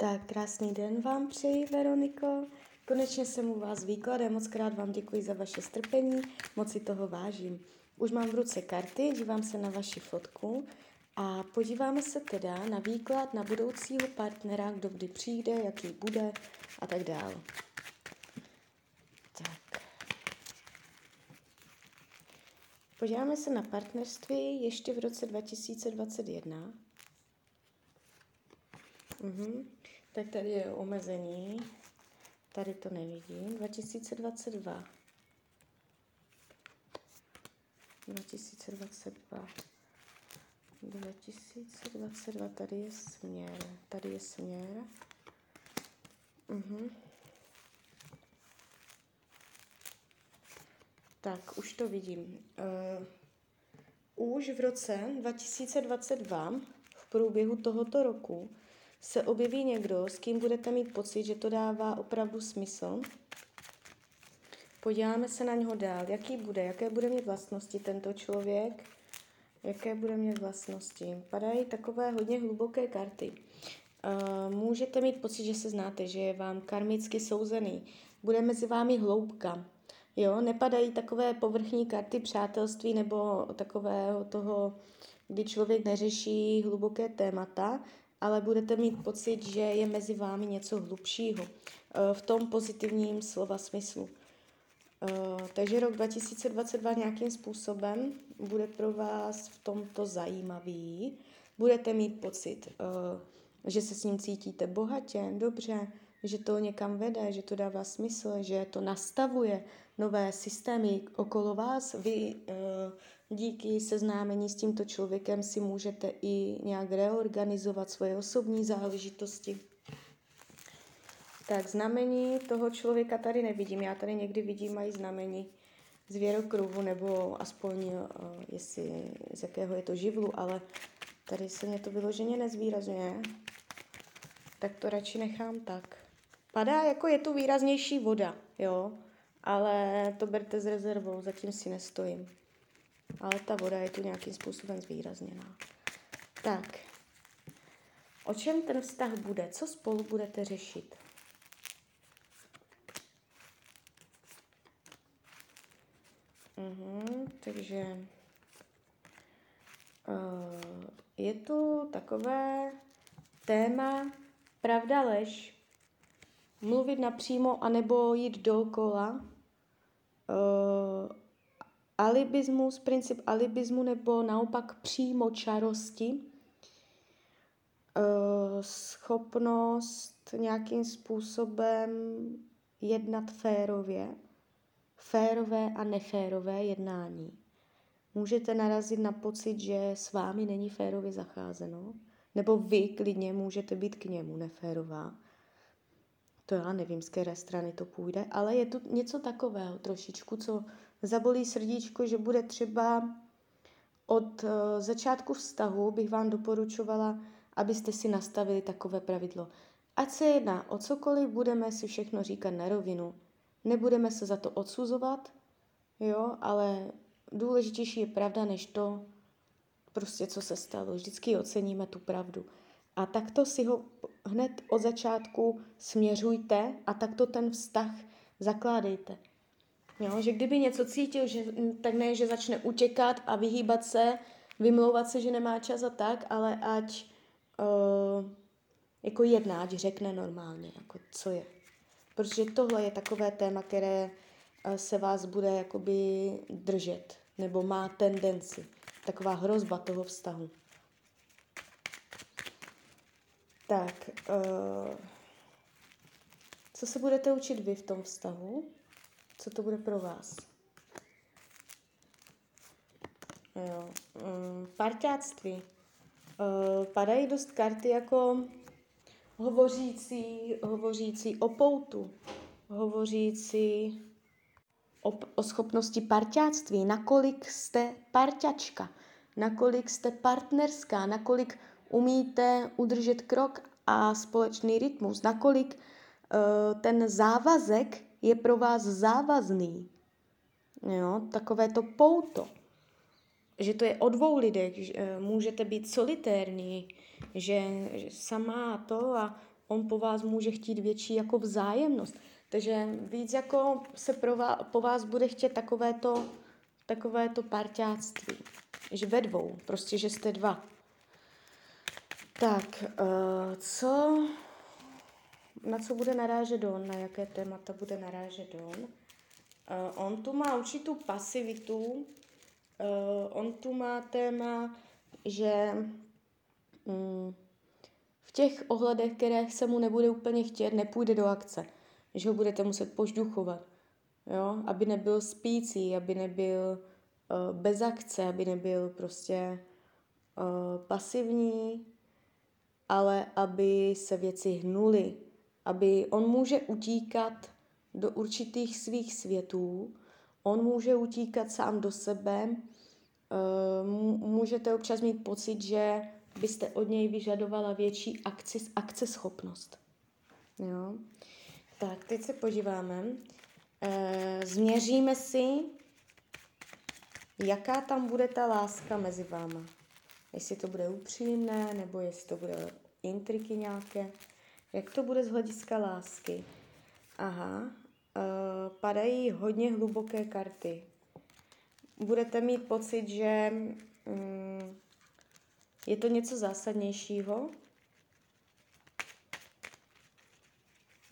Tak krásný den vám přeji, Veroniko. Konečně jsem u vás výkladem, moc krát vám děkuji za vaše strpení, moc si toho vážím. Už mám v ruce karty, dívám se na vaši fotku a podíváme se teda na výklad na budoucího partnera, kdo kdy přijde, jaký bude a tak dále. Tak. Podíváme se na partnerství ještě v roce 2021. Mhm. Tak tady je omezení. Tady to nevidím. 2022. 2022. 2022, tady je směr. Tady je směr. Mhm. Tak, už to vidím. Uh, už v roce 2022, v průběhu tohoto roku, se objeví někdo, s kým budete mít pocit, že to dává opravdu smysl. Podíváme se na něho dál, jaký bude, jaké bude mít vlastnosti tento člověk, jaké bude mít vlastnosti. Padají takové hodně hluboké karty. Uh, můžete mít pocit, že se znáte, že je vám karmicky souzený. Bude mezi vámi hloubka. Jo, nepadají takové povrchní karty přátelství nebo takového toho, kdy člověk neřeší hluboké témata, ale budete mít pocit, že je mezi vámi něco hlubšího eh, v tom pozitivním slova smyslu. Eh, takže rok 2022 nějakým způsobem bude pro vás v tomto zajímavý. Budete mít pocit, eh, že se s ním cítíte bohatě, dobře, že to někam vede, že to dává smysl, že to nastavuje nové systémy okolo vás. Vy díky seznámení s tímto člověkem si můžete i nějak reorganizovat svoje osobní záležitosti. Tak znamení toho člověka tady nevidím. Já tady někdy vidím mají znamení zvěrokruhu, nebo aspoň uh, jestli z jakého je to živlu, ale tady se mě to vyloženě nezvýrazňuje. Tak to radši nechám tak. Padá jako je tu výraznější voda, jo, ale to berte s rezervou, zatím si nestojím ale ta voda je tu nějakým způsobem zvýrazněná. Tak, o čem ten vztah bude? Co spolu budete řešit? Uhum, takže uh, je tu takové téma pravda lež, mluvit napřímo anebo jít dokola, uh, alibismus, princip alibismu nebo naopak přímo čarosti, eh, schopnost nějakým způsobem jednat férově, férové a neférové jednání. Můžete narazit na pocit, že s vámi není férově zacházeno, nebo vy klidně můžete být k němu neférová. To já nevím, z které strany to půjde, ale je tu něco takového trošičku, co zabolí srdíčko, že bude třeba od eh, začátku vztahu bych vám doporučovala, abyste si nastavili takové pravidlo. Ať se jedná o cokoliv, budeme si všechno říkat na rovinu. Nebudeme se za to odsuzovat, jo, ale důležitější je pravda, než to, prostě co se stalo. Vždycky oceníme tu pravdu. A takto si ho hned od začátku směřujte a takto ten vztah zakládejte. Jo, že kdyby něco cítil, že, tak ne, že začne utěkat a vyhýbat se, vymlouvat se, že nemá čas a tak, ale ať uh, jako jedná, ať řekne normálně, jako co je. Protože tohle je takové téma, které uh, se vás bude jakoby držet, nebo má tendenci. Taková hrozba toho vztahu. Tak, uh, co se budete učit vy v tom vztahu? Co to bude pro vás? Jo. Um, parťáctví. Uh, padají dost karty jako hovořící, hovořící o poutu, hovořící o, o schopnosti parťáctví, nakolik jste parťačka, nakolik jste partnerská, nakolik umíte udržet krok a společný rytmus, nakolik uh, ten závazek je pro vás závazný. Jo, takové to pouto, že to je o dvou lidech, že eh, můžete být solitérní, že, že sama to a on po vás může chtít větší jako vzájemnost. Takže víc jako se pro vás, po vás bude chtět takovéto, takovéto parťáctví. Že ve dvou, prostě, že jste dva. Tak, uh, co, na co bude narážet on, na jaké témata bude narážet on? Uh, on tu má určitou pasivitu, uh, on tu má téma, že um, v těch ohledech, které se mu nebude úplně chtět, nepůjde do akce. Že ho budete muset požduchovat. Jo? Aby nebyl spící, aby nebyl bez akce, aby nebyl prostě pasivní, ale aby se věci hnuly. Aby on může utíkat do určitých svých světů, on může utíkat sám do sebe, uh, můžete občas mít pocit, že byste od něj vyžadovala větší akci, akceschopnost. Jo? Tak, teď se podíváme. E, změříme si, jaká tam bude ta láska mezi váma. Jestli to bude upřímné, nebo jestli to bude intriky nějaké. Jak to bude z hlediska lásky? Aha, e, padají hodně hluboké karty. Budete mít pocit, že mm, je to něco zásadnějšího?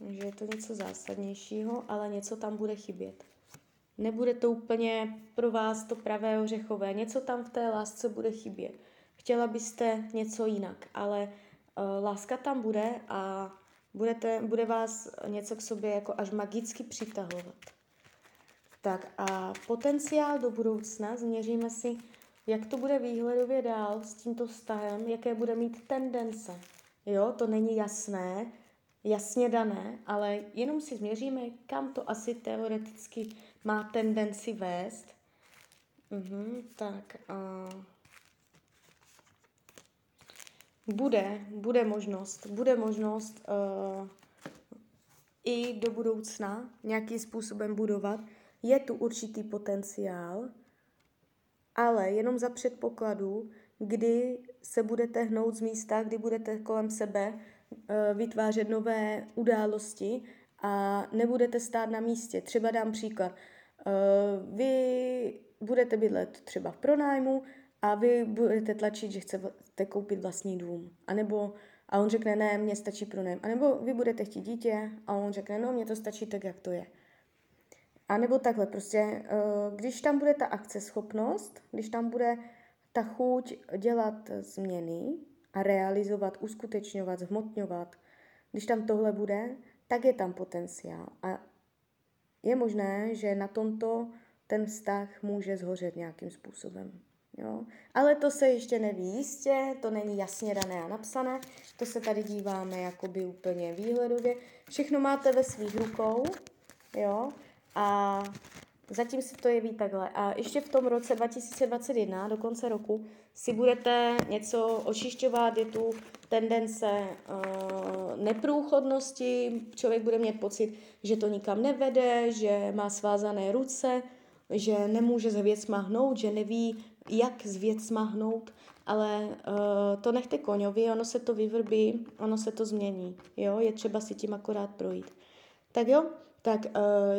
Že je to něco zásadnějšího, ale něco tam bude chybět. Nebude to úplně pro vás to pravé ořechové. Něco tam v té lásce bude chybět. Chtěla byste něco jinak, ale uh, láska tam bude a budete, bude vás něco k sobě jako až magicky přitahovat. Tak a potenciál do budoucna změříme si jak to bude výhledově dál s tímto vztahem, jaké bude mít tendence. Jo, to není jasné, jasně dané, ale jenom si změříme, kam to asi teoreticky má tendenci vést. Mhm, tak a bude, bude možnost, bude možnost uh, i do budoucna nějakým způsobem budovat. Je tu určitý potenciál, ale jenom za předpokladu, kdy se budete hnout z místa, kdy budete kolem sebe eh, vytvářet nové události a nebudete stát na místě. Třeba dám příklad. Eh, vy budete bydlet třeba v pronájmu a vy budete tlačit, že chcete koupit vlastní dům. A nebo a on řekne, ne, mně stačí pronájem. A nebo vy budete chtít dítě a on řekne, no, mně to stačí tak, jak to je. A nebo takhle, prostě, eh, když tam bude ta akceschopnost, když tam bude ta chuť dělat změny a realizovat, uskutečňovat, zhmotňovat, když tam tohle bude, tak je tam potenciál. A je možné, že na tomto ten vztah může zhořet nějakým způsobem. Jo? Ale to se ještě neví jistě, to není jasně dané a napsané, to se tady díváme jakoby úplně výhledově. Všechno máte ve svých rukou, jo? A zatím se to jeví takhle. A ještě v tom roce 2021, do konce roku, si budete něco očišťovat, je tu tendence uh, neprůchodnosti, člověk bude mít pocit, že to nikam nevede, že má svázané ruce, že nemůže s věcma hnout, že neví, jak s věcma hnout, ale uh, to nechte koňovi, ono se to vyvrbí, ono se to změní, jo, je třeba si tím akorát projít. Tak jo, tak uh,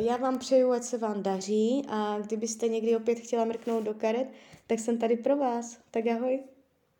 já vám přeju, ať se vám daří a kdybyste někdy opět chtěla mrknout do karet, tak jsem tady pro vás. Tak ahoj.